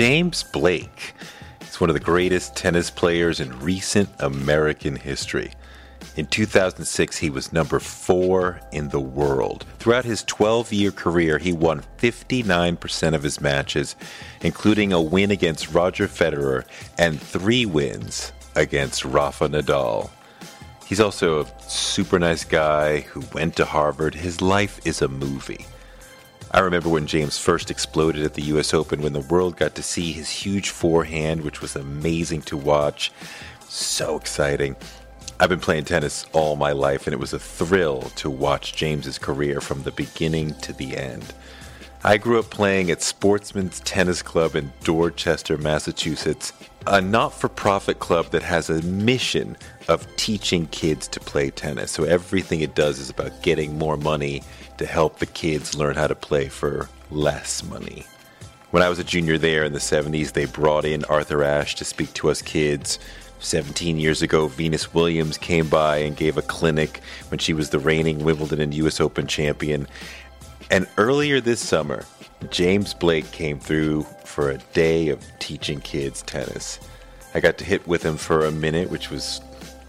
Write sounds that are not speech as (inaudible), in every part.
James Blake is one of the greatest tennis players in recent American history. In 2006, he was number four in the world. Throughout his 12 year career, he won 59% of his matches, including a win against Roger Federer and three wins against Rafa Nadal. He's also a super nice guy who went to Harvard. His life is a movie. I remember when James first exploded at the US Open when the world got to see his huge forehand, which was amazing to watch. So exciting. I've been playing tennis all my life, and it was a thrill to watch James's career from the beginning to the end. I grew up playing at Sportsman's Tennis Club in Dorchester, Massachusetts, a not for profit club that has a mission of teaching kids to play tennis. So everything it does is about getting more money to help the kids learn how to play for less money. When I was a junior there in the 70s, they brought in Arthur Ashe to speak to us kids. 17 years ago, Venus Williams came by and gave a clinic when she was the reigning Wimbledon and US Open champion. And earlier this summer, James Blake came through for a day of teaching kids tennis. I got to hit with him for a minute, which was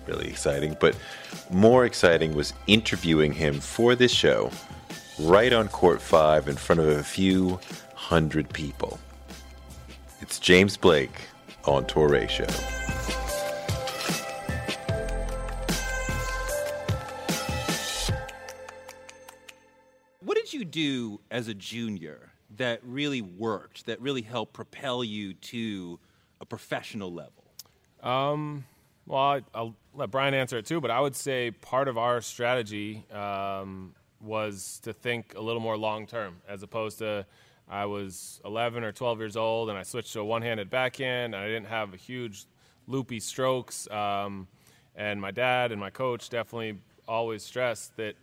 really exciting, but more exciting was interviewing him for this show right on court 5 in front of a few hundred people. It's James Blake on Toure Show. What did you do as a junior that really worked, that really helped propel you to a professional level? Um, well, I, I'll let Brian answer it too, but I would say part of our strategy um, was to think a little more long term as opposed to I was 11 or 12 years old and I switched to a one handed backhand and I didn't have a huge loopy strokes. Um, and my dad and my coach definitely always stressed that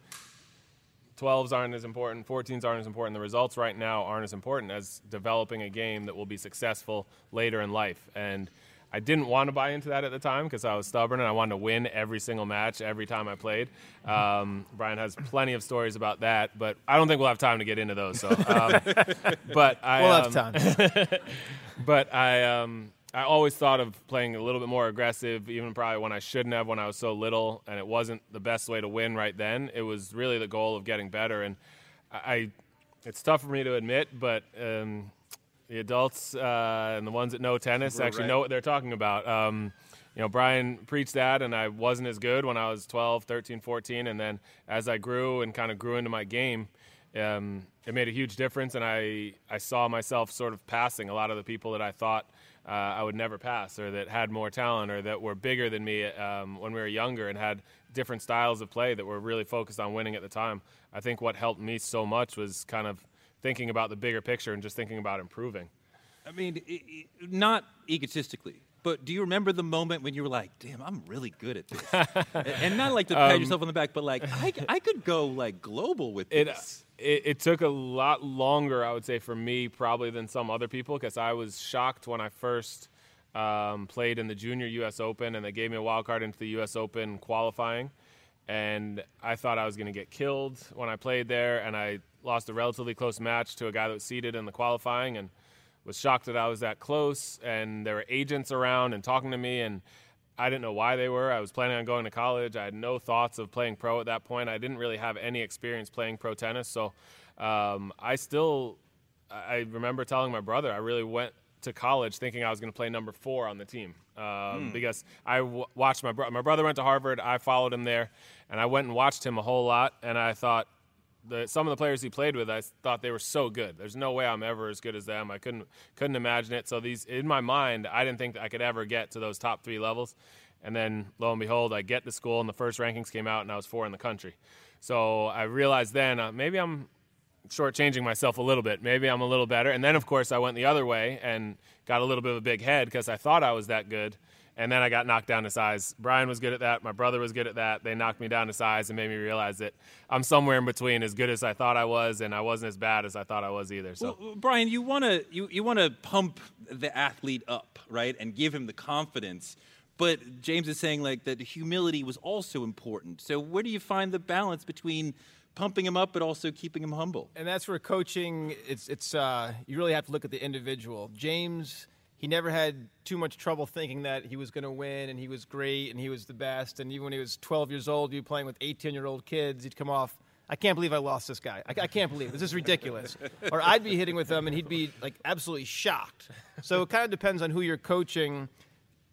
12s aren't as important, 14s aren't as important. The results right now aren't as important as developing a game that will be successful later in life. And I didn't want to buy into that at the time because I was stubborn and I wanted to win every single match every time I played. Um, Brian has plenty of stories about that, but I don't think we'll have time to get into those. So, um, (laughs) but I We'll um, have time. (laughs) but I um, I always thought of playing a little bit more aggressive, even probably when I shouldn't have when I was so little, and it wasn't the best way to win right then. It was really the goal of getting better, and I. It's tough for me to admit, but um, the adults uh, and the ones that know tennis actually know what they're talking about. Um, you know, Brian preached that, and I wasn't as good when I was 12, 13, 14. And then as I grew and kind of grew into my game, um, it made a huge difference. And I, I saw myself sort of passing a lot of the people that I thought uh, I would never pass, or that had more talent, or that were bigger than me um, when we were younger and had different styles of play that were really focused on winning at the time. I think what helped me so much was kind of thinking about the bigger picture and just thinking about improving. I mean, not egotistically, but do you remember the moment when you were like, "Damn, I'm really good at this," and, (laughs) and not like to pat Um, yourself on the back, but like, I, I could go like global with It, this. it it took a lot longer, I would say, for me probably than some other people because I was shocked when I first um, played in the Junior U.S. Open and they gave me a wild card into the U.S. Open qualifying, and I thought I was going to get killed when I played there, and I lost a relatively close match to a guy that was seeded in the qualifying, and was shocked that I was that close. And there were agents around and talking to me, and I didn't know why they were. I was planning on going to college. I had no thoughts of playing pro at that point. I didn't really have any experience playing pro tennis, so um, I still, I remember telling my brother, I really went to college thinking I was going to play number four on the team um, mm. because I w- watched my brother. My brother went to Harvard. I followed him there, and I went and watched him a whole lot. And I thought the, some of the players he played with, I thought they were so good. There's no way I'm ever as good as them. I couldn't couldn't imagine it. So these in my mind, I didn't think I could ever get to those top three levels. And then lo and behold, I get to school, and the first rankings came out, and I was four in the country. So I realized then uh, maybe I'm shortchanging myself a little bit. Maybe I'm a little better. And then, of course, I went the other way and got a little bit of a big head because I thought I was that good and then I got knocked down to size. Brian was good at that. My brother was good at that. They knocked me down to size and made me realize that I'm somewhere in between, as good as I thought I was, and I wasn't as bad as I thought I was either. So, well, Brian, you want to you, you want to pump the athlete up, right, and give him the confidence. But James is saying like that humility was also important. So where do you find the balance between pumping him up but also keeping him humble? And that's where coaching. It's it's uh, you really have to look at the individual. James he never had too much trouble thinking that he was going to win and he was great and he was the best. And even when he was 12 years old, you playing with 18 year old kids, he'd come off, I can't believe I lost this guy. I, I can't believe it. This is ridiculous. (laughs) or I'd be hitting with him and he'd be like absolutely shocked. So it kind of depends on who you're coaching.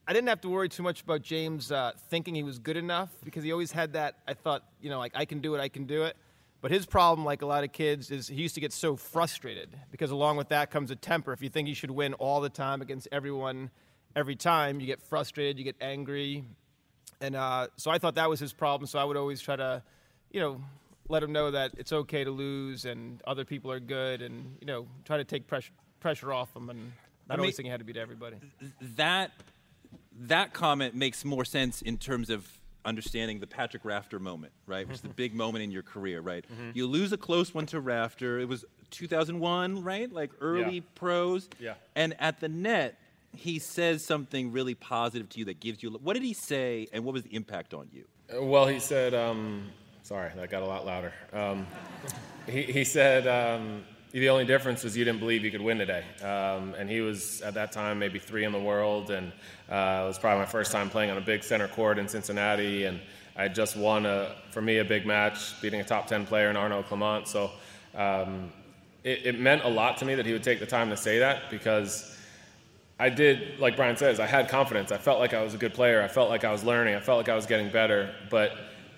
I didn't have to worry too much about James uh, thinking he was good enough because he always had that. I thought, you know, like I can do it, I can do it. But his problem, like a lot of kids, is he used to get so frustrated because along with that comes a temper. If you think you should win all the time against everyone, every time, you get frustrated, you get angry. And uh, so I thought that was his problem. So I would always try to, you know, let him know that it's okay to lose and other people are good and, you know, try to take pressure, pressure off him and not I mean, always think you had to beat everybody. That, that comment makes more sense in terms of understanding the Patrick Rafter moment, right? Which is the big moment in your career, right? Mm-hmm. You lose a close one to Rafter. It was 2001, right? Like early yeah. pros. Yeah. And at the net, he says something really positive to you that gives you. What did he say, and what was the impact on you? Uh, well, he said, um, sorry, that got a lot louder. Um, (laughs) he, he said, um, the only difference was you didn't believe you could win today. Um, and he was at that time maybe three in the world, and uh, it was probably my first time playing on a big center court in Cincinnati. And I had just won a, for me, a big match, beating a top 10 player in Arnaud Clement. So um, it, it meant a lot to me that he would take the time to say that because I did, like Brian says, I had confidence. I felt like I was a good player. I felt like I was learning. I felt like I was getting better, but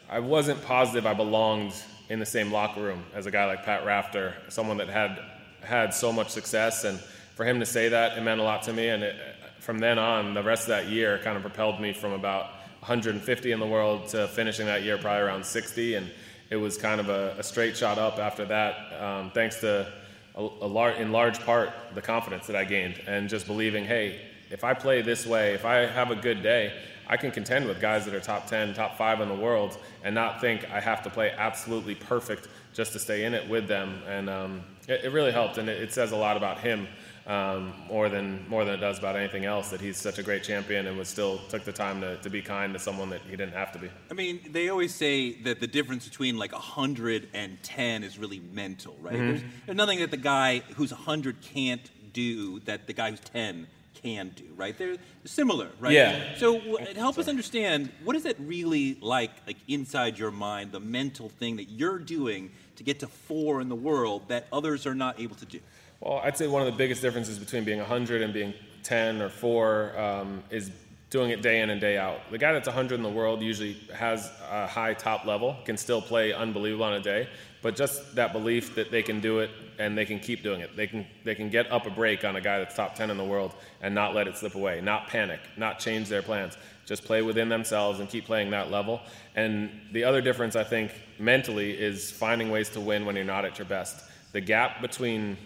I wasn't positive I belonged in the same locker room as a guy like Pat Rafter, someone that had had so much success. And for him to say that, it meant a lot to me. And it, from then on, the rest of that year kind of propelled me from about 150 in the world to finishing that year probably around 60. And it was kind of a, a straight shot up after that, um, thanks to a, a lar- in large part the confidence that I gained and just believing, hey, if I play this way, if I have a good day, I can contend with guys that are top 10, top five in the world and not think I have to play absolutely perfect just to stay in it with them. And um, it, it, really helped, and it, it, says a lot about him. Um, more than more than it does about anything else. That he's such a great champion and was still took the time to, to be kind to someone that he didn't have to be. I mean, they always say that the difference between like hundred and ten is really mental, right? Mm-hmm. There's, there's nothing that the guy who's hundred can't do that the guy who's ten can do, right? They're similar, right? Yeah. So w- help us understand what is it really like, like inside your mind, the mental thing that you're doing to get to four in the world that others are not able to do. Well, I'd say one of the biggest differences between being 100 and being 10 or four um, is doing it day in and day out. The guy that's 100 in the world usually has a high top level, can still play unbelievable on a day, but just that belief that they can do it and they can keep doing it. They can they can get up a break on a guy that's top 10 in the world and not let it slip away, not panic, not change their plans. Just play within themselves and keep playing that level. And the other difference I think mentally is finding ways to win when you're not at your best. The gap between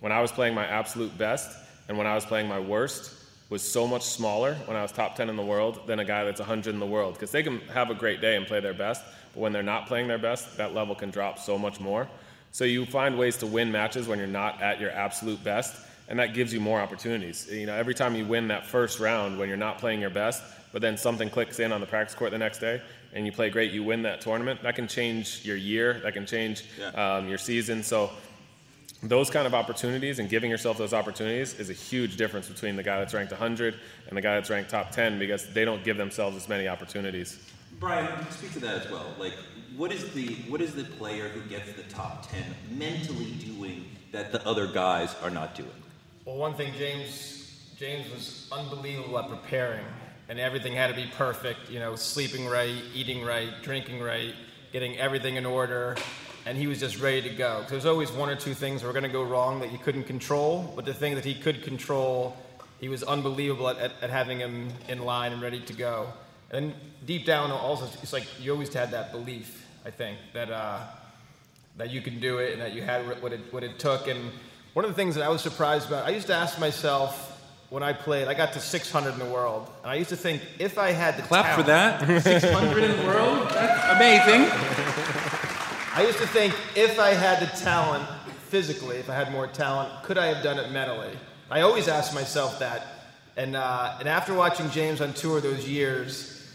when I was playing my absolute best and when I was playing my worst was so much smaller when I was top 10 in the world than a guy that's 100 in the world because they can have a great day and play their best, but when they're not playing their best, that level can drop so much more. So you find ways to win matches when you're not at your absolute best, and that gives you more opportunities. You know, every time you win that first round when you're not playing your best, but then something clicks in on the practice court the next day, and you play great, you win that tournament. That can change your year. That can change yeah. um, your season. So those kind of opportunities and giving yourself those opportunities is a huge difference between the guy that's ranked 100 and the guy that's ranked top 10 because they don't give themselves as many opportunities. Brian, speak to that as well. Like, what is the what is the player who gets the top ten mentally doing that the other guys are not doing? Well, one thing, James, James was unbelievable at preparing, and everything had to be perfect. You know, sleeping right, eating right, drinking right, getting everything in order, and he was just ready to go. There's always one or two things that were going to go wrong that you couldn't control, but the thing that he could control, he was unbelievable at, at, at having him in line and ready to go. And deep down, also, it's like you always had that belief. I think that uh, that you can do it and that you had what it what it took. And one of the things that I was surprised about, I used to ask myself when I played, I got to 600 in the world, and I used to think if I had the clap talent, for that, 600 in the world, that's (laughs) amazing. I used to think if I had the talent physically, if I had more talent, could I have done it mentally? I always asked myself that. And, uh, and after watching James on tour those years,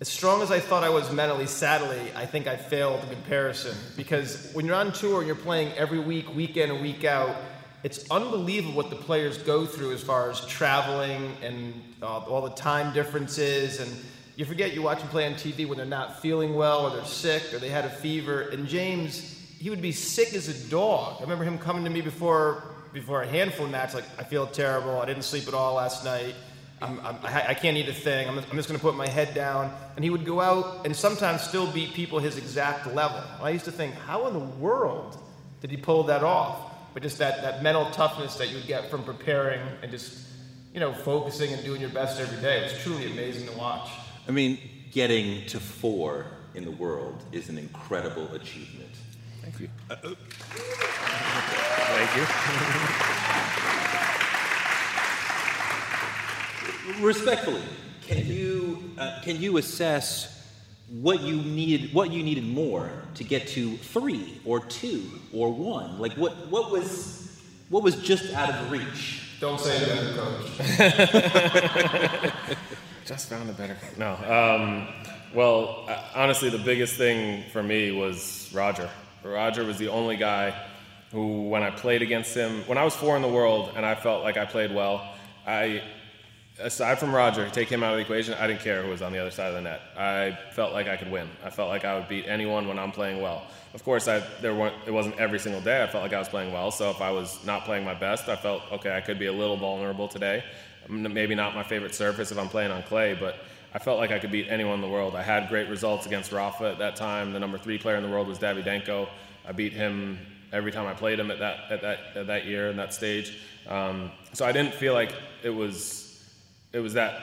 as strong as I thought I was mentally, sadly, I think I failed in comparison. Because when you're on tour and you're playing every week, week in and week out, it's unbelievable what the players go through as far as traveling and uh, all the time differences. And you forget you watch them play on TV when they're not feeling well or they're sick or they had a fever. And James, he would be sick as a dog. I remember him coming to me before before a handful of matches, like, I feel terrible. I didn't sleep at all last night. I'm, I'm, I can't eat a thing. I'm, I'm just going to put my head down. And he would go out and sometimes still beat people his exact level. I used to think, how in the world did he pull that off? But just that, that mental toughness that you would get from preparing and just, you know, focusing and doing your best every day. It was truly amazing to watch. I mean, getting to four in the world is an incredible achievement. Thank you. Uh, uh. Thank you. respectfully, can you uh, can you assess what you needed what you needed more to get to three or two or one? Like what what was what was just out of reach? Don't say that, coach. (laughs) just found a better. No. Um, well, uh, honestly, the biggest thing for me was Roger. Roger was the only guy who, when I played against him, when I was four in the world and I felt like I played well, I aside from Roger, take him out of the equation, I didn't care who was on the other side of the net. I felt like I could win. I felt like I would beat anyone when I'm playing well. Of course, I, there weren't, it wasn't every single day I felt like I was playing well. So if I was not playing my best, I felt, okay, I could be a little vulnerable today. Maybe not my favorite surface if I'm playing on clay, but I felt like I could beat anyone in the world. I had great results against Rafa at that time. The number three player in the world was Davydenko. I beat him every time I played him at that, at that, at that year and that stage. Um, so I didn't feel like it was it was that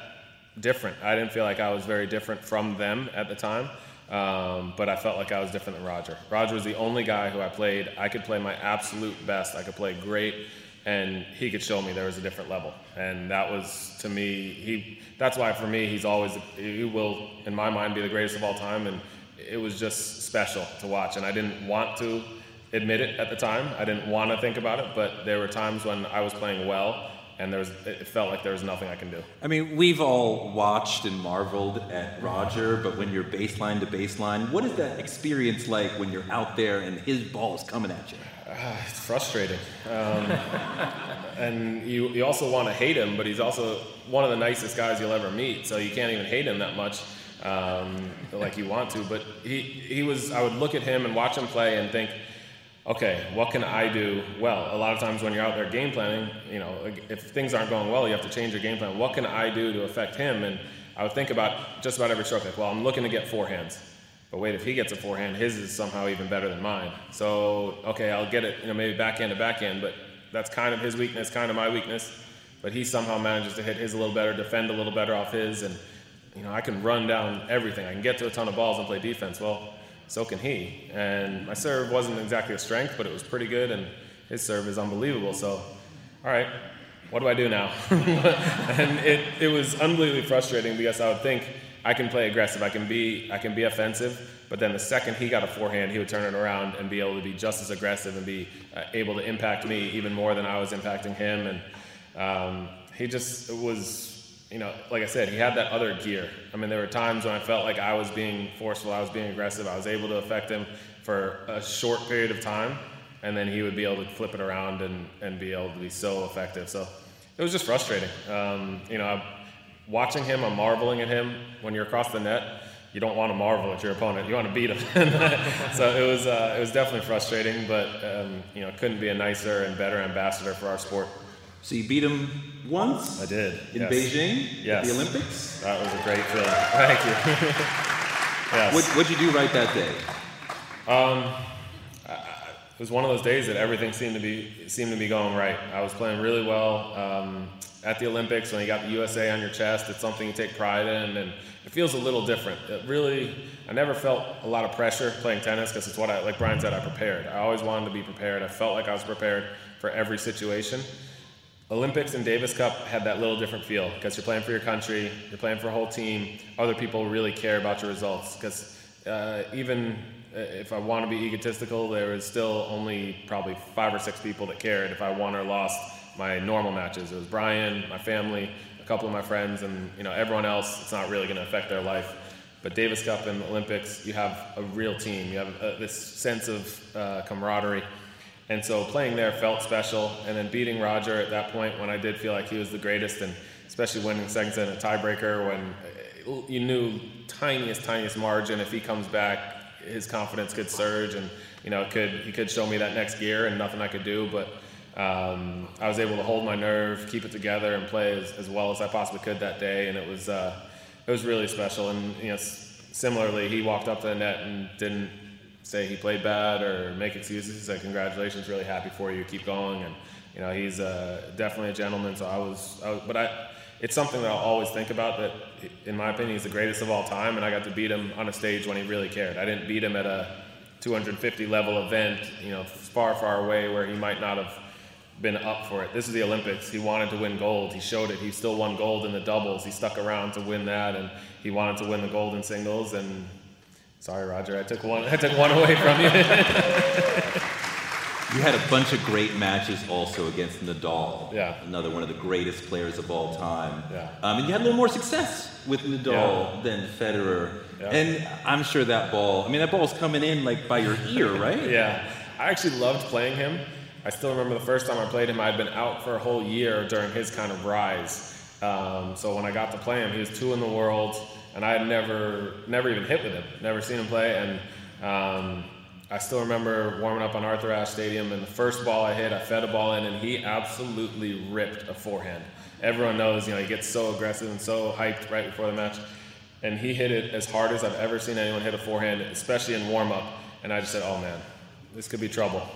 different. I didn't feel like I was very different from them at the time, um, but I felt like I was different than Roger. Roger was the only guy who I played. I could play my absolute best. I could play great, and he could show me there was a different level. And that was to me. He. That's why for me, he's always. He will, in my mind, be the greatest of all time. And it was just special to watch. And I didn't want to admit it at the time. I didn't want to think about it, but there were times when I was playing well and there was, it felt like there was nothing I can do. I mean, we've all watched and marveled at Roger, but when you're baseline to baseline, what is that experience like when you're out there and his ball is coming at you? Uh, it's frustrating. Um, (laughs) and you, you also want to hate him, but he's also one of the nicest guys you'll ever meet, so you can't even hate him that much um, like you want to. But he, he was, I would look at him and watch him play and think, okay, what can I do well? A lot of times when you're out there game planning, you know, if things aren't going well, you have to change your game plan. What can I do to affect him? And I would think about just about every stroke, like, well, I'm looking to get forehands. But wait, if he gets a forehand, his is somehow even better than mine. So, okay, I'll get it, you know, maybe backhand to backhand, but that's kind of his weakness, kind of my weakness. But he somehow manages to hit his a little better, defend a little better off his, and, you know, I can run down everything. I can get to a ton of balls and play defense. Well, so can he. And my serve wasn't exactly a strength, but it was pretty good, and his serve is unbelievable. So, all right, what do I do now? (laughs) and it, it was unbelievably frustrating because I would think I can play aggressive, I can be I can be offensive, but then the second he got a forehand, he would turn it around and be able to be just as aggressive and be uh, able to impact me even more than I was impacting him. And um, he just was you know, like I said, he had that other gear. I mean, there were times when I felt like I was being forceful, I was being aggressive, I was able to affect him for a short period of time, and then he would be able to flip it around and, and be able to be so effective. So it was just frustrating. Um, you know, watching him, I'm marveling at him when you're across the net. you don't want to marvel at your opponent. You want to beat him. (laughs) so it was uh, it was definitely frustrating, but um, you know couldn't be a nicer and better ambassador for our sport. So you beat him once. I did in yes. Beijing. Yes. the Olympics. That was a great feeling. (laughs) Thank you. (laughs) yes. What what'd you do right that day? Um, it was one of those days that everything seemed to be seemed to be going right. I was playing really well um, at the Olympics. When you got the USA on your chest, it's something you take pride in, and it feels a little different. It really, I never felt a lot of pressure playing tennis because it's what I, like Brian said, I prepared. I always wanted to be prepared. I felt like I was prepared for every situation. Olympics and Davis Cup had that little different feel because you're playing for your country, you're playing for a whole team. Other people really care about your results because uh, even uh, if I want to be egotistical, there was still only probably five or six people that cared if I won or lost my normal matches. It was Brian, my family, a couple of my friends, and you know everyone else. It's not really going to affect their life. But Davis Cup and Olympics, you have a real team. You have uh, this sense of uh, camaraderie. And so playing there felt special. And then beating Roger at that point when I did feel like he was the greatest, and especially winning second set in a tiebreaker when uh, you knew tiniest, tiniest margin if he comes back, his confidence could surge, and you know, could he could show me that next gear, and nothing I could do. But um, I was able to hold my nerve, keep it together, and play as, as well as I possibly could that day, and it was uh, it was really special. And you know, similarly, he walked up to the net and didn't say he played bad or make excuses. He said, "Congratulations, really happy for you. Keep going." And you know, he's uh, definitely a gentleman. So I was, I but I it's something that I'll always think about. That, in my opinion, he's the greatest of all time, and I got to beat him on a stage when he really cared. I didn't beat him at a 250 level event, you know, far, far away where he might not have been up for it. This is the Olympics. He wanted to win gold. He showed it. He still won gold in the doubles. He stuck around to win that, and he wanted to win the gold in singles. And sorry, Roger, I took one. I took one away from you. You had a bunch of great matches also against Nadal. Yeah. Another one of the greatest players of all time. Yeah. Um, and you had a little more success with Nadal yeah. than Federer. Yeah. And I'm sure that ball, I mean, that ball's coming in like by your ear, right? (laughs) yeah. I actually loved playing him. I still remember the first time I played him, I'd been out for a whole year during his kind of rise. Um, so when I got to play him, he was two in the world, and I had never, never even hit with him, never seen him play. And um, I still remember warming up on Arthur Ashe Stadium, and the first ball I hit, I fed a ball in, and he absolutely ripped a forehand. Everyone knows, you know, he gets so aggressive and so hyped right before the match, and he hit it as hard as I've ever seen anyone hit a forehand, especially in warm up. And I just said, "Oh man, this could be trouble.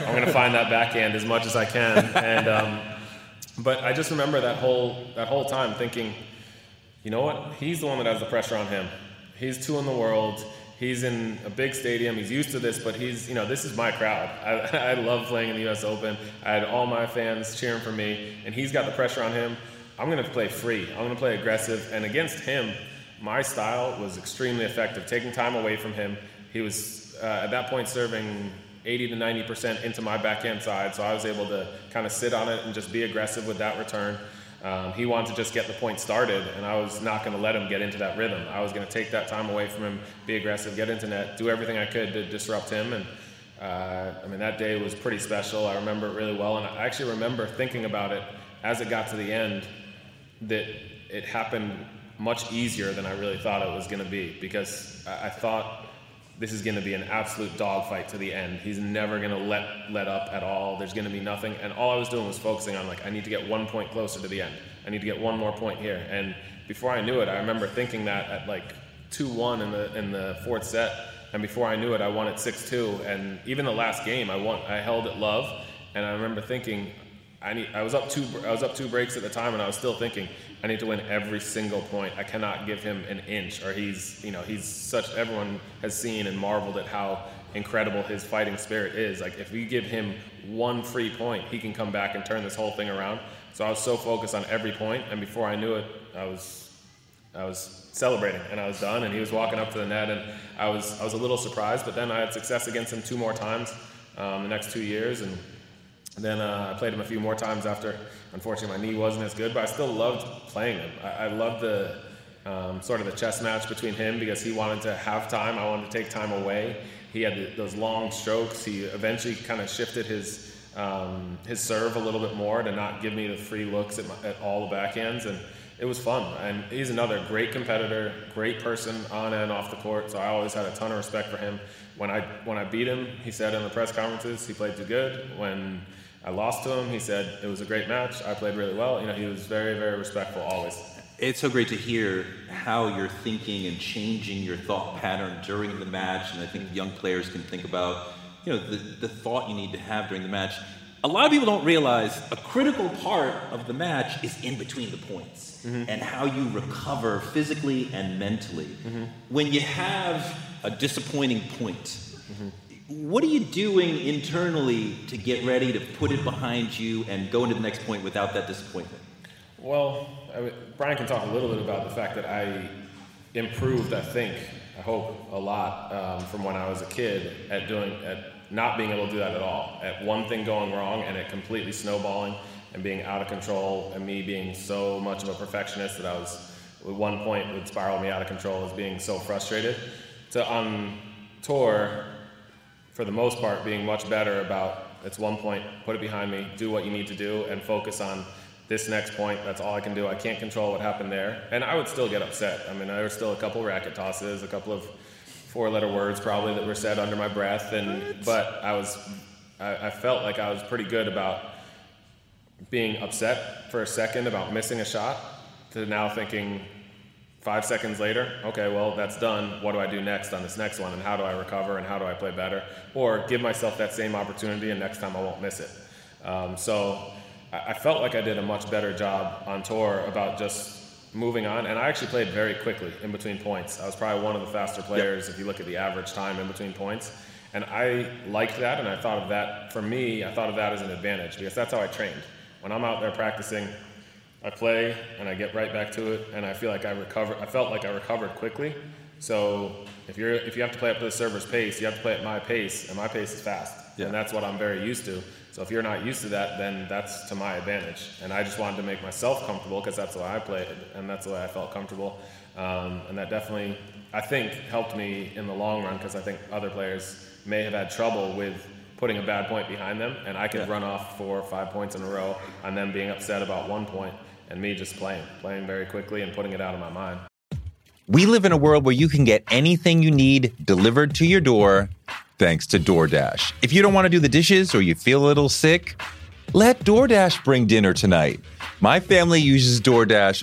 I'm going to find that backhand as much as I can." And um, but I just remember that whole that whole time thinking, you know what? He's the one that has the pressure on him. He's two in the world he's in a big stadium. He's used to this, but he's, you know, this is my crowd. I, (laughs) I love playing in the U.S. Open. I had all my fans cheering for me, and he's got the pressure on him. I'm going to play free. I'm going to play aggressive. And against him, my style was extremely effective, taking time away from him. He was, uh, at that point, serving 80 to 90% into my backhand side, so I was able to kind of sit on it and just be aggressive with that return. Um, he wanted to just get the point started, and I was not going to let him get into that rhythm. I was going to take that time away from him, be aggressive, get into net, do everything I could to disrupt him. And uh, I mean, that day was pretty special. I remember it really well, and I actually remember thinking about it as it got to the end that it happened much easier than I really thought it was going to be because I, I thought this is going to be an absolute dogfight to the end. He's never going to let let up at all. There's going to be nothing. And all I was doing was focusing on like I need to get one point closer to the end. I need to get one more point here. And before I knew it, I remember thinking that at like two one in the in the fourth set. And before I knew it, I won at six two. And even the last game, I won. I held at love. And I remember thinking, I need. I was up two. I was up two breaks at the time, and I was still thinking, I need to win every single point. I cannot give him an inch, or he's. You know, he's such. Everyone has seen and marveled at how incredible his fighting spirit is. Like if we give him one free point, he can come back and turn this whole thing around. So I was so focused on every point, and before I knew it, I was. I was celebrating, and I was done. And he was walking up to the net, and I was. I was a little surprised, but then I had success against him two more times um, the next two years, and then uh, I played him a few more times after. Unfortunately, my knee wasn't as good, but I still loved playing him. I, I loved the um, sort of the chess match between him because he wanted to have time. I wanted to take time away. He had the, those long strokes. He eventually kind of shifted his um, his serve a little bit more to not give me the free looks at, my, at all the backhands. And it was fun. And he's another great competitor, great person on and off the court. So I always had a ton of respect for him. When I when I beat him, he said in the press conferences he played too good. When I lost to him, he said it was a great match. I played really well. You know, he was very very respectful always. It's so great to hear how you're thinking and changing your thought pattern during the match, and I think young players can think about, you know, the, the thought you need to have during the match. A lot of people don't realize a critical part of the match is in between the points mm-hmm. and how you recover physically and mentally. Mm-hmm. When you have a disappointing point, mm-hmm. What are you doing internally to get ready to put it behind you and go into the next point without that disappointment? Well, Brian can talk a little bit about the fact that I improved, I think, I hope, a lot um, from when I was a kid at doing, at not being able to do that at all. At one thing going wrong and it completely snowballing and being out of control and me being so much of a perfectionist that I was, at one point, would spiral me out of control as being so frustrated. To on tour, for the most part, being much better about it's one point, put it behind me, do what you need to do, and focus on this next point, that's all I can do. I can't control what happened there. And I would still get upset. I mean, there were still a couple racket tosses, a couple of four letter words probably that were said under my breath. And, but I was, I, I felt like I was pretty good about being upset for a second about missing a shot to now thinking five seconds later, okay, well, that's done. What do I do next on this next one? And how do I recover? And how do I play better? Or give myself that same opportunity and next time I won't miss it. Um, so I felt like I did a much better job on tour about just moving on. And I actually played very quickly in between points. I was probably one of the faster players yep. if you look at the average time in between points. And I liked that, and I thought of that, for me, I thought of that as an advantage because that's how I trained. When I'm out there practicing, I play and I get right back to it, and I feel like I recover. I felt like I recovered quickly. So if you're if you have to play up to the server's pace, you have to play at my pace, and my pace is fast, yeah. and that's what I'm very used to. So if you're not used to that, then that's to my advantage. And I just wanted to make myself comfortable because that's the way I played, and that's the way I felt comfortable. Um, and that definitely, I think, helped me in the long run because I think other players may have had trouble with putting a bad point behind them, and I could yeah. run off four or five points in a row and then being upset about one point, and me just playing, playing very quickly and putting it out of my mind. We live in a world where you can get anything you need delivered to your door thanks to DoorDash. If you don't want to do the dishes or you feel a little sick, let DoorDash bring dinner tonight. My family uses DoorDash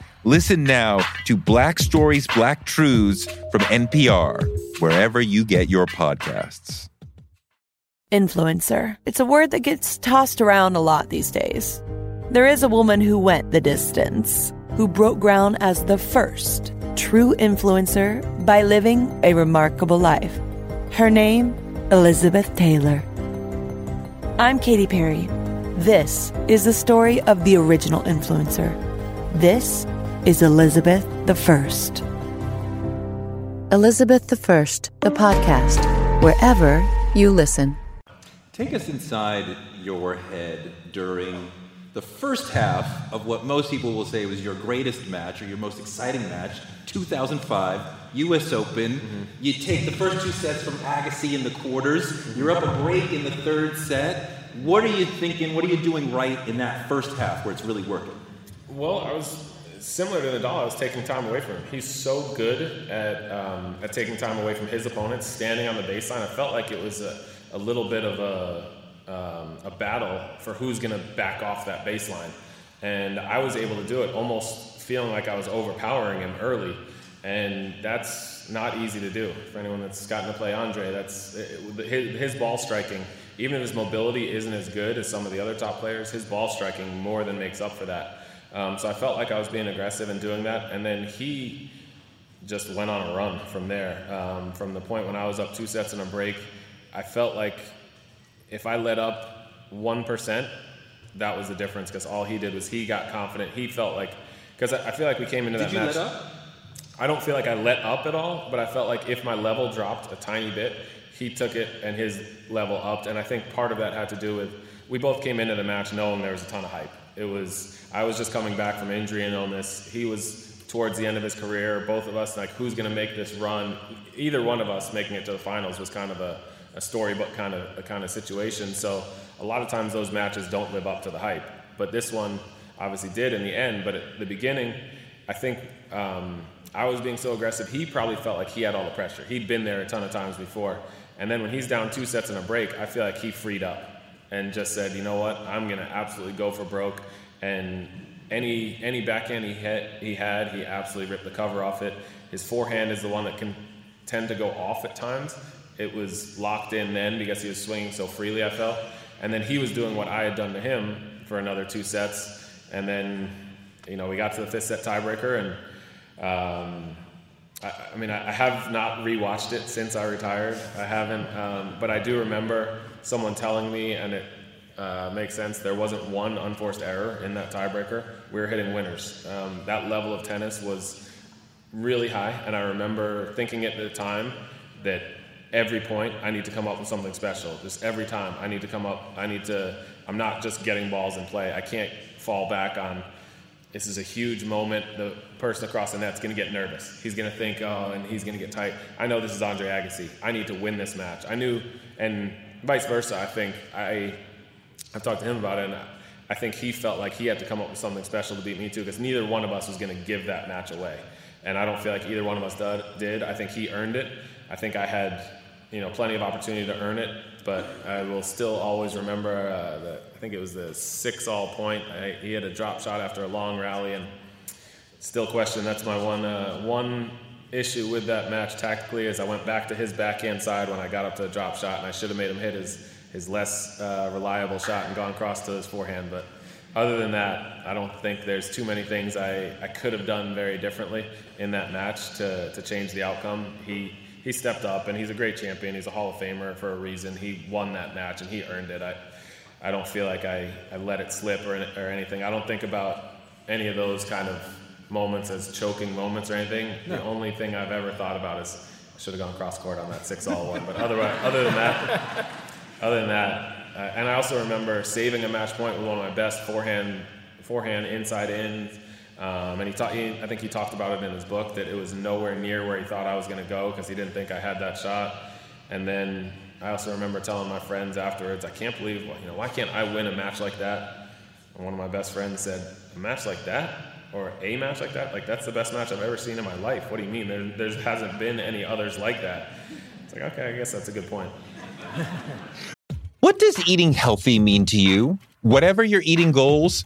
Listen now to Black Stories, Black Truths from NPR, wherever you get your podcasts. Influencer. It's a word that gets tossed around a lot these days. There is a woman who went the distance, who broke ground as the first true influencer by living a remarkable life. Her name, Elizabeth Taylor. I'm Katy Perry. This is the story of the original influencer. This is Elizabeth the First. Elizabeth the First, the podcast, wherever you listen. Take us inside your head during the first half of what most people will say was your greatest match or your most exciting match, 2005 U.S. Open. Mm-hmm. You take the first two sets from Agassi in the quarters. You're up a break in the third set. What are you thinking? What are you doing right in that first half where it's really working? Well, I was similar to Nadal. I was taking time away from him. He's so good at um, at taking time away from his opponents, standing on the baseline. I felt like it was a, a little bit of a um, a battle for who's going to back off that baseline, and I was able to do it, almost feeling like I was overpowering him early, and that's not easy to do for anyone that's gotten to play Andre. That's his, his ball striking. Even if his mobility isn't as good as some of the other top players, his ball striking more than makes up for that. Um, so I felt like I was being aggressive in doing that, and then he just went on a run from there. Um, from the point when I was up two sets in a break, I felt like if I let up one percent, that was the difference because all he did was he got confident. He felt like because I, I, feel like we came into did that you match. Let up? I don't feel like I let up at all, but I felt like if my level dropped a tiny bit, he took it and his level upped. And I think part of that had to do with we both came into the match knowing there was a ton of hype. It was I was just coming back from injury and illness. He was towards the end of his career. Both of us like who's going to make this run. Either one of us making it to the finals was kind of a, a storybook kind of a kind of situation. So a lot of times those matches don't live up to the hype. But this one obviously did in the end. But at the beginning, I think. Um, I was being so aggressive. He probably felt like he had all the pressure. He'd been there a ton of times before. And then when he's down two sets in a break, I feel like he freed up and just said, you know what, I'm to absolutely go for broke. And any any backhand he had, he had, he absolutely ripped the cover off it. His forehand is the one that can tend to go off at times. It was locked in then because he was swinging so freely, I felt. And then he was doing what I had done to him for another two sets. And then, you know, we got to the fifth set tiebreaker, and um, I, I, mean, I, I, have not rewatched it since I retired. I haven't, um, but I do remember someone telling me, and it uh, makes sense. There wasn't one unforced error in that tiebreaker. We were hitting winners. Um, that level of tennis was really high, and I remember thinking at the time that every point I need to come up with something special. Just every time I need to come up. I need to. I'm not just getting balls in play. I can't fall back on. This is a huge moment. The person across the net's going to get nervous. He's going to think, oh, and he's going to get tight. I know this is Andre Agassi. I need to win this match. I knew, and vice versa. I think I I've talked to him about it, and I think he felt like he had to come up with something special to beat me too, because neither one of us was going to give that match away, and I don't feel like either one of us did. I think he earned it. I think I had, you know, plenty of opportunity to earn it, but I will still always remember uh, the, I think it was the six-all point. I, he had a drop shot after a long rally, and still question. That's my one uh, one issue with that match tactically is I went back to his backhand side when I got up to the drop shot, and I should have made him hit his his less uh, reliable shot and gone across to his forehand. But other than that, I don't think there's too many things I, I could have done very differently in that match to, to change the outcome. He he stepped up and he's a great champion. He's a Hall of Famer for a reason. He won that match and he earned it. I I don't feel like I, I let it slip or, or anything. I don't think about any of those kind of moments as choking moments or anything. No. The only thing I've ever thought about is I should have gone cross court on that six all one. But otherwise, other than that, other than that, uh, and I also remember saving a match point with one of my best forehand, forehand inside in. Um, and he, ta- he, I think he talked about it in his book that it was nowhere near where he thought I was going to go because he didn't think I had that shot. And then I also remember telling my friends afterwards, I can't believe, you know, why can't I win a match like that? And one of my best friends said, a match like that? Or a match like that? Like, that's the best match I've ever seen in my life. What do you mean? There there's, hasn't been any others like that. It's like, okay, I guess that's a good point. what does eating healthy mean to you? Whatever your eating goals,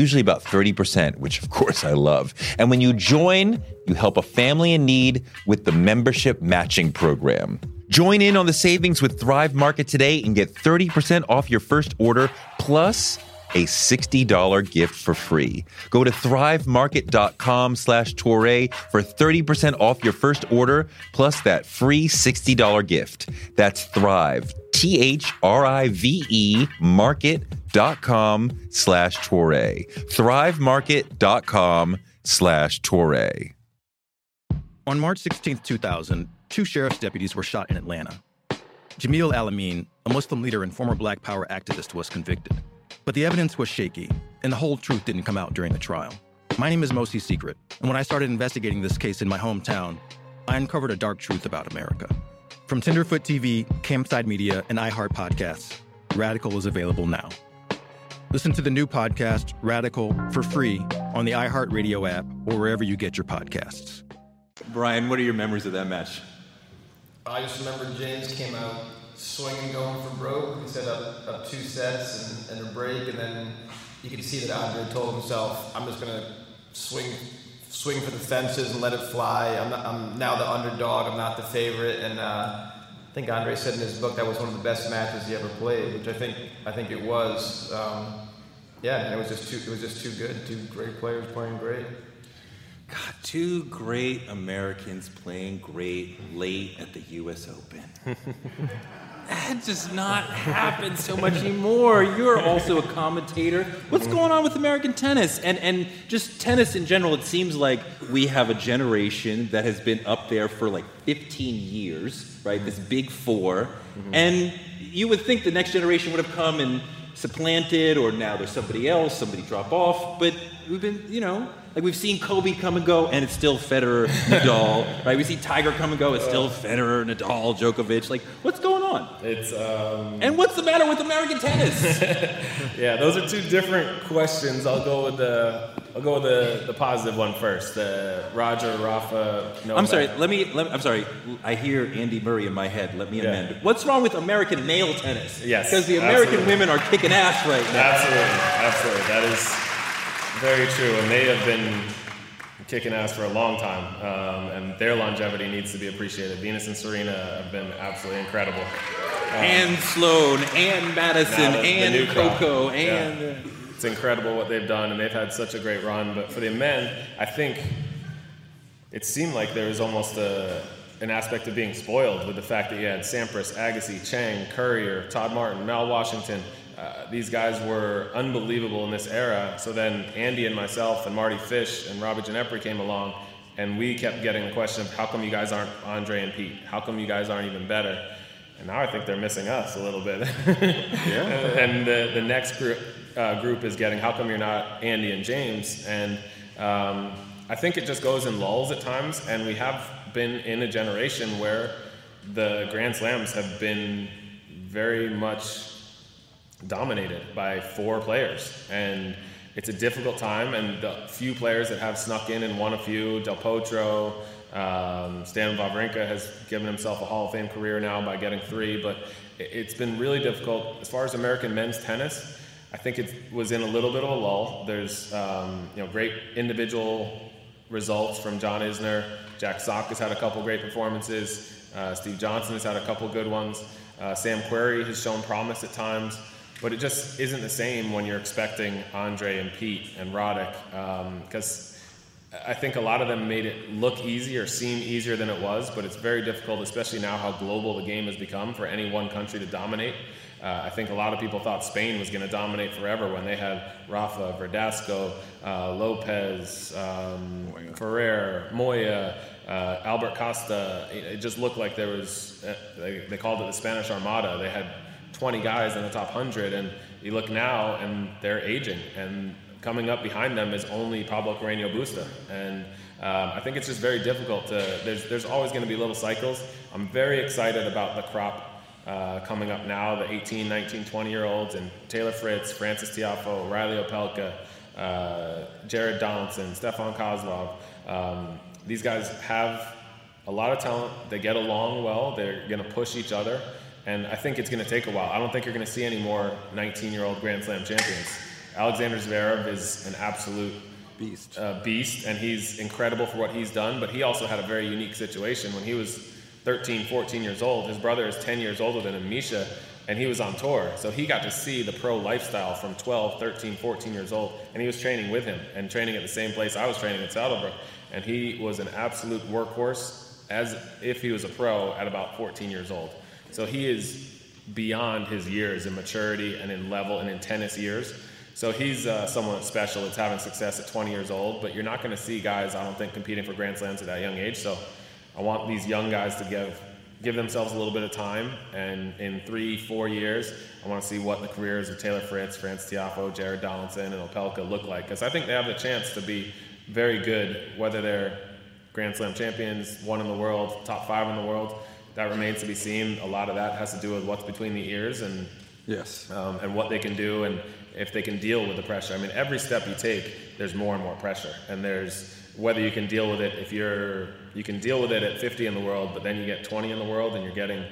usually about 30%, which of course I love. And when you join, you help a family in need with the membership matching program. Join in on the savings with Thrive Market today and get 30% off your first order plus a $60 gift for free. Go to thrivemarket.com slash Toure for 30% off your first order plus that free $60 gift. That's Thrive, T-H-R-I-V-E market.com slash Toure. Thrivemarket.com slash Toure. On March 16, 2000, two sheriff's deputies were shot in Atlanta. Jamil Al-Amin, a Muslim leader and former Black Power activist, was convicted. But the evidence was shaky, and the whole truth didn't come out during the trial. My name is Mosi Secret, and when I started investigating this case in my hometown, I uncovered a dark truth about America. From Tenderfoot TV, Campside Media, and iHeart Podcasts, Radical is available now. Listen to the new podcast, Radical, for free on the iHeartRadio app or wherever you get your podcasts. Brian, what are your memories of that match? I just remember James came out swinging, going for broke. He set up, up two sets and, and a break, and then you could see that Andre told himself, "I'm just gonna swing, swing for the fences and let it fly. I'm, not, I'm now the underdog. I'm not the favorite." And uh, I think Andre said in his book that was one of the best matches he ever played, which I think I think it was. Um, yeah, it was just too it was just too good. Two great players playing great. God, two great Americans playing great late at the U.S. Open. (laughs) that does not happen so much anymore. You're also a commentator. What's mm-hmm. going on with American tennis and and just tennis in general? It seems like we have a generation that has been up there for like 15 years, right? This big 4 mm-hmm. and you would think the next generation would have come and supplanted, or now there's somebody else, somebody drop off. But we've been, you know, like we've seen Kobe come and go, and it's still Federer, Nadal, (laughs) right? We see Tiger come and go, it's still Federer, Nadal, Djokovic. Like, what's going on? It's um, And what's the matter with American tennis? (laughs) yeah, those are two different questions. I'll go with the I'll go with the, the positive one first. The Roger, Rafa. Novak. I'm sorry. Let me, let me. I'm sorry. I hear Andy Murray in my head. Let me Yeah. amend. What's wrong with American male tennis? Yes, because the American absolutely. women are kicking ass right now. Absolutely, absolutely. That is very true, and they have been kicking ass for a long time, um, and their longevity needs to be appreciated. Venus and Serena have been absolutely incredible. And Sloane, and Madison, the- and. Coco, Yeah. and. uh, It's incredible what they've done, and they've had such a great run. But for the men, I think it seemed like there was almost a, an aspect of being spoiled with the fact that you had Sampras, Agassi, Chang, Courier, Todd Martin, Mal Washington. Uh, these guys were unbelievable in this era. So then Andy and myself and Mardy Fish and Robbie Ginepri came along, and we kept getting the question of how come you guys aren't Andre and Pete? How come you guys aren't even better? And now I think they're missing us a little bit. yeah. (laughs) and the, the next group, uh, group is getting how come you're not Andy and James? And um, I think it just goes in lulls at times, and we have been in a generation where the Grand Slams have been very much dominated by four players. And it's a difficult time, and the few players that have snuck in and won a few, Del Potro, um, Stan Wawrinka has given himself a Hall of Fame career now by getting three, but it- it's been really difficult. As far as American men's tennis, I think it was in a little bit of a lull. There's um, you know great individual results from John Isner. Jack Sock has had a couple great performances. Uh, Steve Johnson has had a couple good ones. Uh, Sam Querrey has shown promise at times, but it just isn't the same when you're expecting Andre and Pete and Roddick because I think a lot of them made it look easy or seem easier than it was, but it's very difficult, especially now how global the game has become for any one country to dominate. Uh, I think a lot of people thought Spain was going to dominate forever when they had Rafa, Verdasco, uh, Lopez, um, Ferrer, Moya, uh, Albert Costa. It, it just looked like there was, uh, they, they called it the Spanish Armada. They had 20 guys in the top 100, and you look now and they're aging. And coming up behind them is only Pablo Carreño Busta. And um, I think it's just very difficult to, there's, there's always going to be little cycles. I'm very excited about the crop uh, coming up now, the 18, 19, 20 year olds, and Taylor Fritz, Frances Tiafoe, Reilly Opelka, uh, Jared Donaldson, Stefan Kozlov. Um, these guys have a lot of talent. They get along well. They're going to push each other. And I think it's going to take a while. I don't think you're going to see any more 19 year old Grand Slam champions. Alexander Zverev is an absolute beast. Uh, beast, and he's incredible for what he's done. But he also had a very unique situation when he was 13, 14 years old. His brother is 10 years older than him, Misha, and he was on tour. So he got to see the pro lifestyle from 12, 13, 14 years old, and he was training with him and training at the same place I was training at Saddlebrook. And he was an absolute workhorse as if he was a pro at about 14 years old. So he is beyond his years in maturity and in level and in tennis years. So he's uh, someone special that's having success at 20 years old, but you're not going to see guys, I don't think, competing for Grand Slams at that young age. So I want these young guys to give give themselves a little bit of time, and in three, four years, I want to see what the careers of Taylor Fritz, Frances Tiafoe, Jared Donaldson, and Opelka look like, because I think they have the chance to be very good, whether they're Grand Slam champions, one in the world, top five in the world. That remains to be seen. A lot of that has to do with what's between the ears and yes, um, and what they can do and if they can deal with the pressure. I mean, every step you take, there's more and more pressure, and there's whether you can deal with it. If you're you can deal with it at 50 in the world, but then you get 20 in the world, and you're getting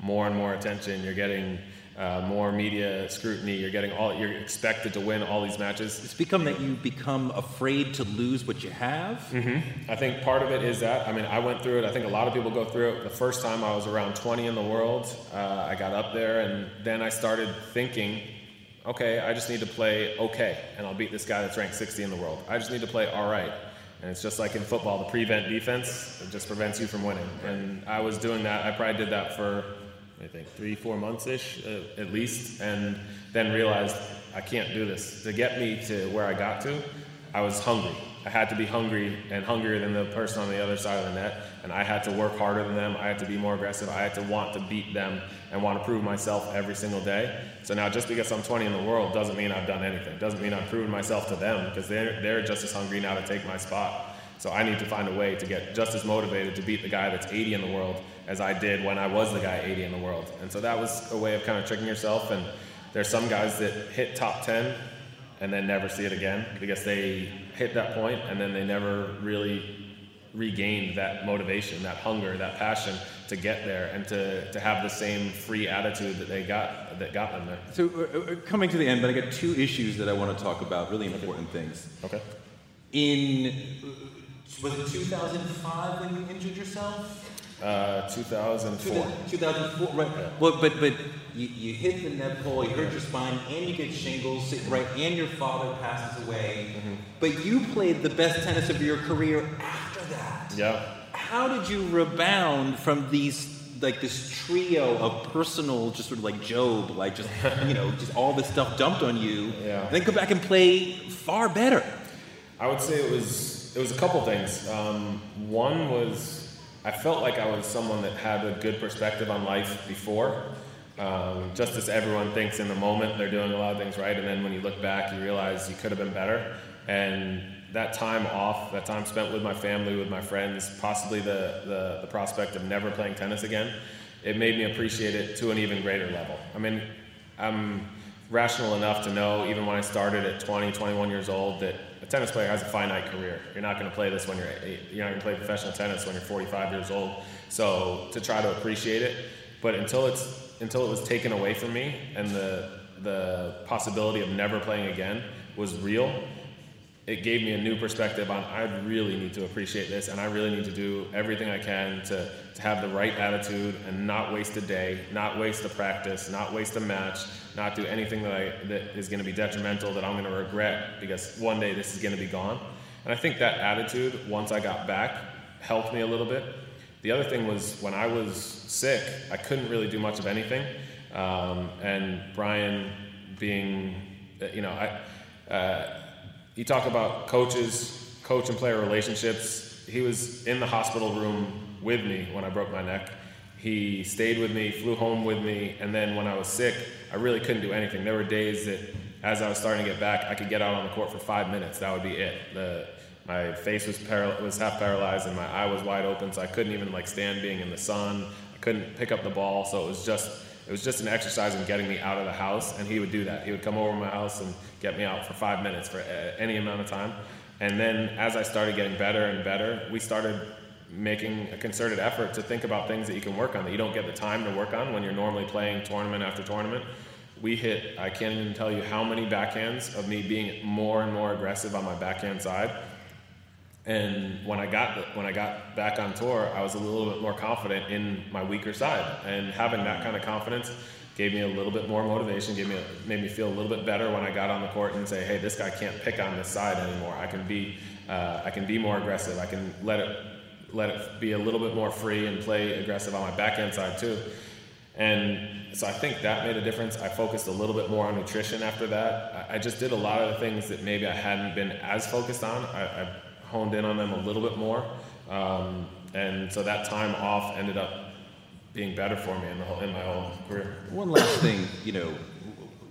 more and more attention. You're getting uh, more media scrutiny. You're getting all. You're expected to win all these matches. It's become that you become afraid to lose what you have. Mm-hmm. I think part of it is that. I mean, I went through it. I think a lot of people go through it. The first time I was around 20 in the world, uh, I got up there, and then I started thinking, okay, I just need to play okay, and I'll beat this guy that's ranked 60 in the world. I just need to play all right. And it's just like in football, the prevent defense, it just prevents you from winning. And I was doing that. I probably did that for I think three, four months ish uh, at least, and then realized I can't do this. To get me to where I got to, I was hungry. I had to be hungry and hungrier than the person on the other side of the net, and I had to work harder than them. I had to be more aggressive. I had to want to beat them and want to prove myself every single day. So now, just because I'm 20 in the world doesn't mean I've done anything. Doesn't mean I've proven myself to them because they're they're just as hungry now to take my spot. So I need to find a way to get just as motivated to beat the guy that's 80 in the world as I did when I was the guy 80 in the world. And so that was a way of kind of tricking yourself. And there's some guys that hit top 10 and then never see it again because they hit that point and then they never really regained that motivation, that hunger, that passion to get there and to, to have the same free attitude that they got that got them there. So uh, uh coming to the end, but I got two issues that I want to talk about, really important things. Okay. In was it 2005 when you injured yourself? Uh, 2004. 2004, right. Well, but but you, you hit the net pole, you hurt your spine, and you get shingles, right? And your father passes away. Mm-hmm. But you played the best tennis of your career after that. Yeah. How did you rebound from these like this trio of personal, just sort of like Job, like just you know, just all this stuff dumped on you. Yeah. then come back and play far better. I would say it was it was a couple things. Um, one was I felt like I was someone that had a good perspective on life before. Um, just as everyone thinks in the moment they're doing a lot of things right, and then when you look back, you realize you could have been better. And that time off, that time spent with my family, with my friends, possibly the, the, the prospect of never playing tennis again, it made me appreciate it to an even greater level. I mean, I'm rational enough to know, even when I started at 20, 21 years old, that a tennis player has a finite career. You're not going to play this when you're eight. You're not going to play professional tennis when you're 45 years old. So to try to appreciate it, but until it's until it was taken away from me and the the possibility of never playing again was real, it gave me a new perspective on I really need to appreciate this and I really need to do everything I can to, to have the right attitude and not waste a day, not waste a practice, not waste a match, not do anything that, I, that is going to be detrimental that I'm going to regret because one day this is going to be gone. And I think that attitude, once I got back, helped me a little bit. The other thing was when I was sick, I couldn't really do much of anything. Um, and Brian being, you know, I, uh, you talk about coaches, coach and player relationships. He was in the hospital room with me when I broke my neck. He stayed with me, flew home with me, and then when I was sick, I really couldn't do anything. There were days that as I was starting to get back, I could get out on the court for five minutes. That would be it. The, my face was paral- was half paralyzed and my eye was wide open, so I couldn't even like stand being in the sun. I couldn't pick up the ball, so it was just it was just an exercise in getting me out of the house. And he would do that. He would come over my house and get me out for five minutes for uh, any amount of time. And then as I started getting better and better, we started making a concerted effort to think about things that you can work on that you don't get the time to work on when you're normally playing tournament after tournament. We hit, I can't even tell you how many backhands of me being more and more aggressive on my backhand side. And when I got when I got back on tour, I was a little bit more confident in my weaker side, and having that kind of confidence gave me a little bit more motivation, gave me a, made me feel a little bit better when I got on the court and say, hey, this guy can't pick on this side anymore. I can be uh, I can be more aggressive. I can let it let it be a little bit more free and play aggressive on my backhand side too. And so I think that made a difference. I focused a little bit more on nutrition after that. I, just did a lot of the things that maybe I hadn't been as focused on. I, I honed in on them a little bit more. Um, and so that time off ended up being better for me in, the whole, in my whole career. One last thing, you know,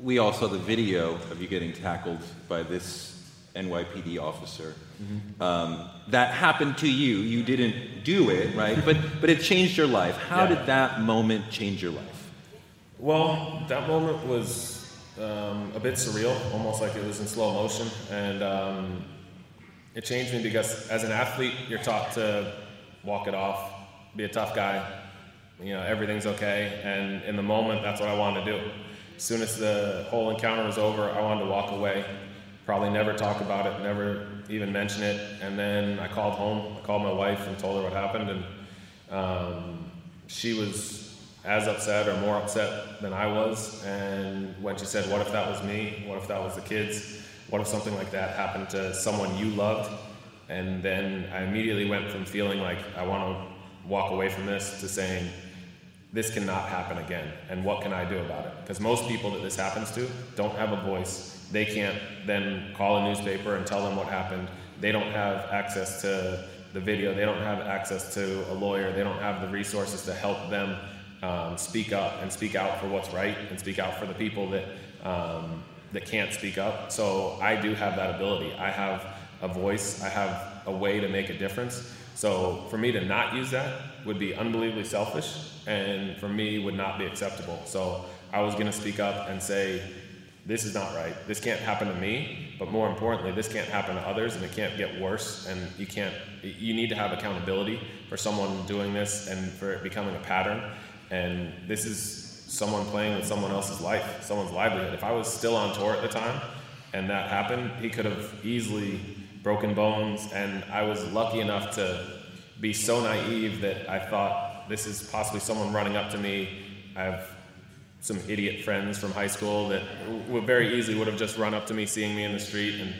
we all saw the video of you getting tackled by this NYPD officer. Mm-hmm. Um, that happened to you. You didn't do it, right? but (laughs) but it changed your life. How yeah. did that moment change your life? Well, that moment was um, a bit surreal, almost like it was in slow motion, and um, it changed me because as an athlete, you're taught to walk it off, be a tough guy. You know, everything's okay, and in the moment, that's what I wanted to do. As soon as the whole encounter was over, I wanted to walk away probably never talk about it, never even mention it. And then I called home. I called my wife and told her what happened, and um, she was as upset or more upset than I was. And when she said, "What if that was me? What if that was the kids? What if something like that happened to someone you loved?" And then I immediately went from feeling like I want to walk away from this to saying, this cannot happen again. And what can I do about it? Because most people that this happens to don't have a voice they can't then call a newspaper and tell them what happened. They don't have access to the video. They don't have access to a lawyer. They don't have the resources to help them um, speak up and speak out for what's right and speak out for the people that um, that can't speak up. So I do have that ability. I have a voice. I have a way to make a difference. So for me to not use that would be unbelievably selfish, and for me would not be acceptable. So I was going to speak up and say this is not right. This can't happen to me, but more importantly, this can't happen to others and it can't get worse. And you can't, you need to have accountability for someone doing this and for it becoming a pattern. And this is someone playing with someone else's life, someone's livelihood. If I was still on tour at the time and that happened, he could have easily broken bones. And I was lucky enough to be so naive that I thought this is possibly someone running up to me. I've some idiot friends from high school that would very easily would have just run up to me seeing me in the street and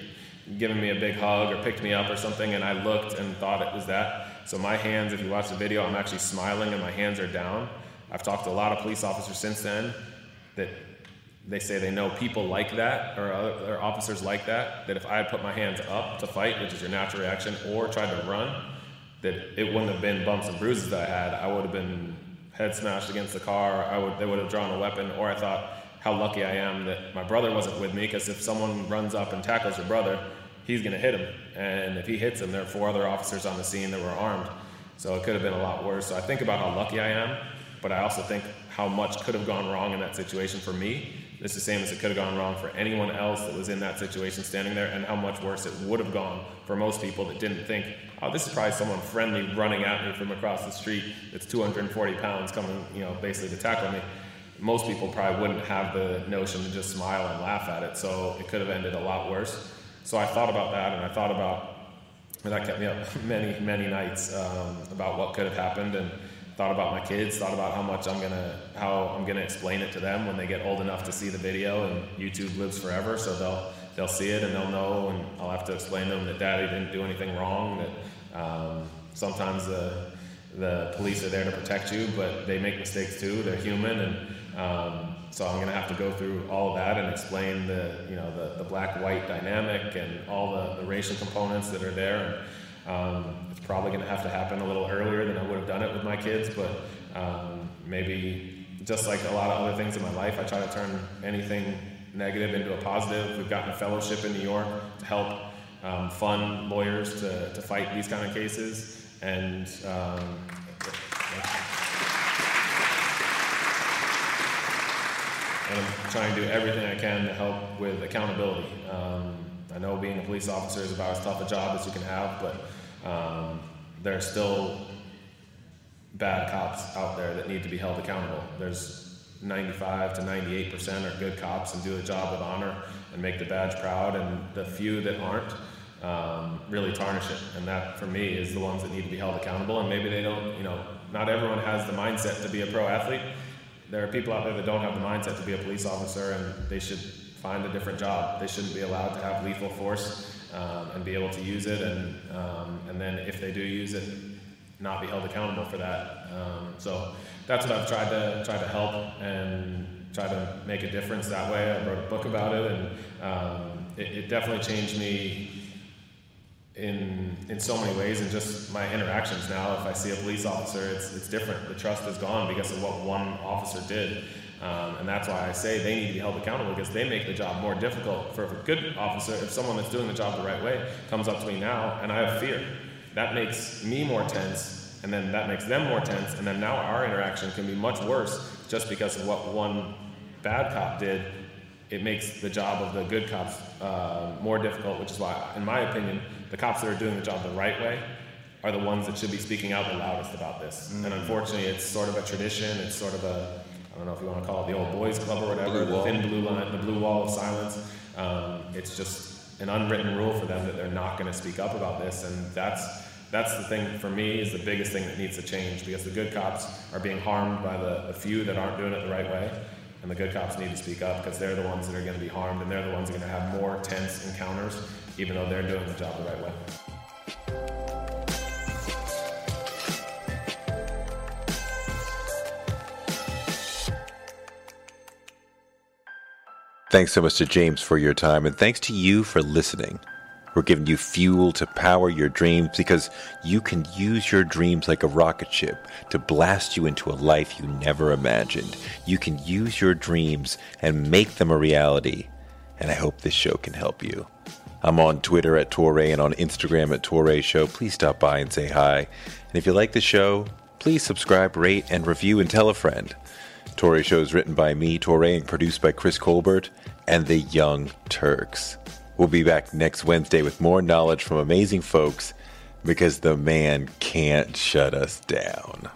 given me a big hug or picked me up or something and I looked and thought it was that. So my hands, if you watch the video, I'm actually smiling and my hands are down. I've talked to a lot of police officers since then that they say they know people like that or, other, officers like that, that if I had put my hands up to fight, which is your natural reaction, or tried to run, that it wouldn't have been bumps and bruises that I had. I would have been head smashed against the car, I would, they would have drawn a weapon. Or I thought, how lucky I am that my brother wasn't with me, because if someone runs up and tackles your brother, he's going to hit him. And if he hits him, there are four other officers on the scene that were armed. So it could have been a lot worse. So I think about how lucky I am, but I also think how much could have gone wrong in that situation for me. It's the same as it could have gone wrong for anyone else that was in that situation standing there, and how much worse it would have gone for most people that didn't think, oh, this is probably someone friendly running at me from across the street that's 240 pounds coming, you know, basically to tackle me. Most people probably wouldn't have the notion to just smile and laugh at it, so it could have ended a lot worse. So I thought about that, and I thought about, and that kept me up (laughs) many, many nights um, about what could have happened, and thought about my kids, thought about how much I'm gonna, how I'm gonna explain it to them when they get old enough to see the video, and YouTube lives forever, so they'll they'll see it and they'll know, and I'll have to explain to them that Daddy didn't do anything wrong, that um, sometimes the, the police are there to protect you, but they make mistakes too. They're human, and um, so I'm to have to go through all of that and explain the you know the, the black-white dynamic and all the, the racial components that are there. And, um, probably going to have to happen a little earlier than I would have done it with my kids, but um, maybe just like a lot of other things in my life, I try to turn anything negative into a positive. We've gotten a fellowship in New York to help um, fund lawyers to, to fight these kind of cases. And um, and I'm trying to do everything I can to help with accountability. Um, I know being a police officer is about as tough a job as you can have, but um, there are still bad cops out there that need to be held accountable. There's 95 to 98 percent are good cops and do a job with honor and make the badge proud, and the few that aren't um, really tarnish it. And that, for me, is the ones that need to be held accountable. And maybe they don't, you know, not everyone has the mindset to be a pro athlete. There are people out there that don't have the mindset to be a police officer, and they should find a different job. They shouldn't be allowed to have lethal force um, and be able to use it, and um, and then if they do use it, not be held accountable for that. Um, so that's what I've tried to try to help and try to make a difference that way. I wrote a book about it, and um, it, it definitely changed me in in so many ways and just my interactions now if i see a police officer it's, it's different the trust is gone because of what one officer did um, and that's why i say they need to be held accountable because they make the job more difficult for a good officer if someone that's doing the job the right way comes up to me now and i have fear that makes me more tense and then that makes them more tense and then now our interaction can be much worse just because of what one bad cop did it makes the job of the good cops uh, more difficult which is why in my opinion the cops that are doing the job the right way are the ones that should be speaking out the loudest about this. Mm. And unfortunately, it's sort of a tradition. It's sort of a, I don't know if you want to call it the old boys club or whatever, the thin blue line, the blue wall of silence. Um, it's just an unwritten rule for them that they're not going to speak up about this. And that's, that's the thing for me is the biggest thing that needs to change because the good cops are being harmed by the, the few that aren't doing it the right way. And the good cops need to speak up because they're the ones that are going to be harmed and they're the ones that are going to have more tense encounters even though they're doing the job the right way. Thanks so much to James for your time, and thanks to you for listening. We're giving you fuel to power your dreams because you can use your dreams like a rocket ship to blast you into a life you never imagined. You can use your dreams and make them a reality, and I hope this show can help you. I'm on Twitter at Touré and on Instagram at Touré Show. Please stop by and say hi. And if you like the show, please subscribe, rate, and review and tell a friend. Touré Show is written by me, Touré, and produced by Chris Colbert and the Young Turks. We'll be back next Wednesday with more knowledge from amazing folks because the man can't shut us down.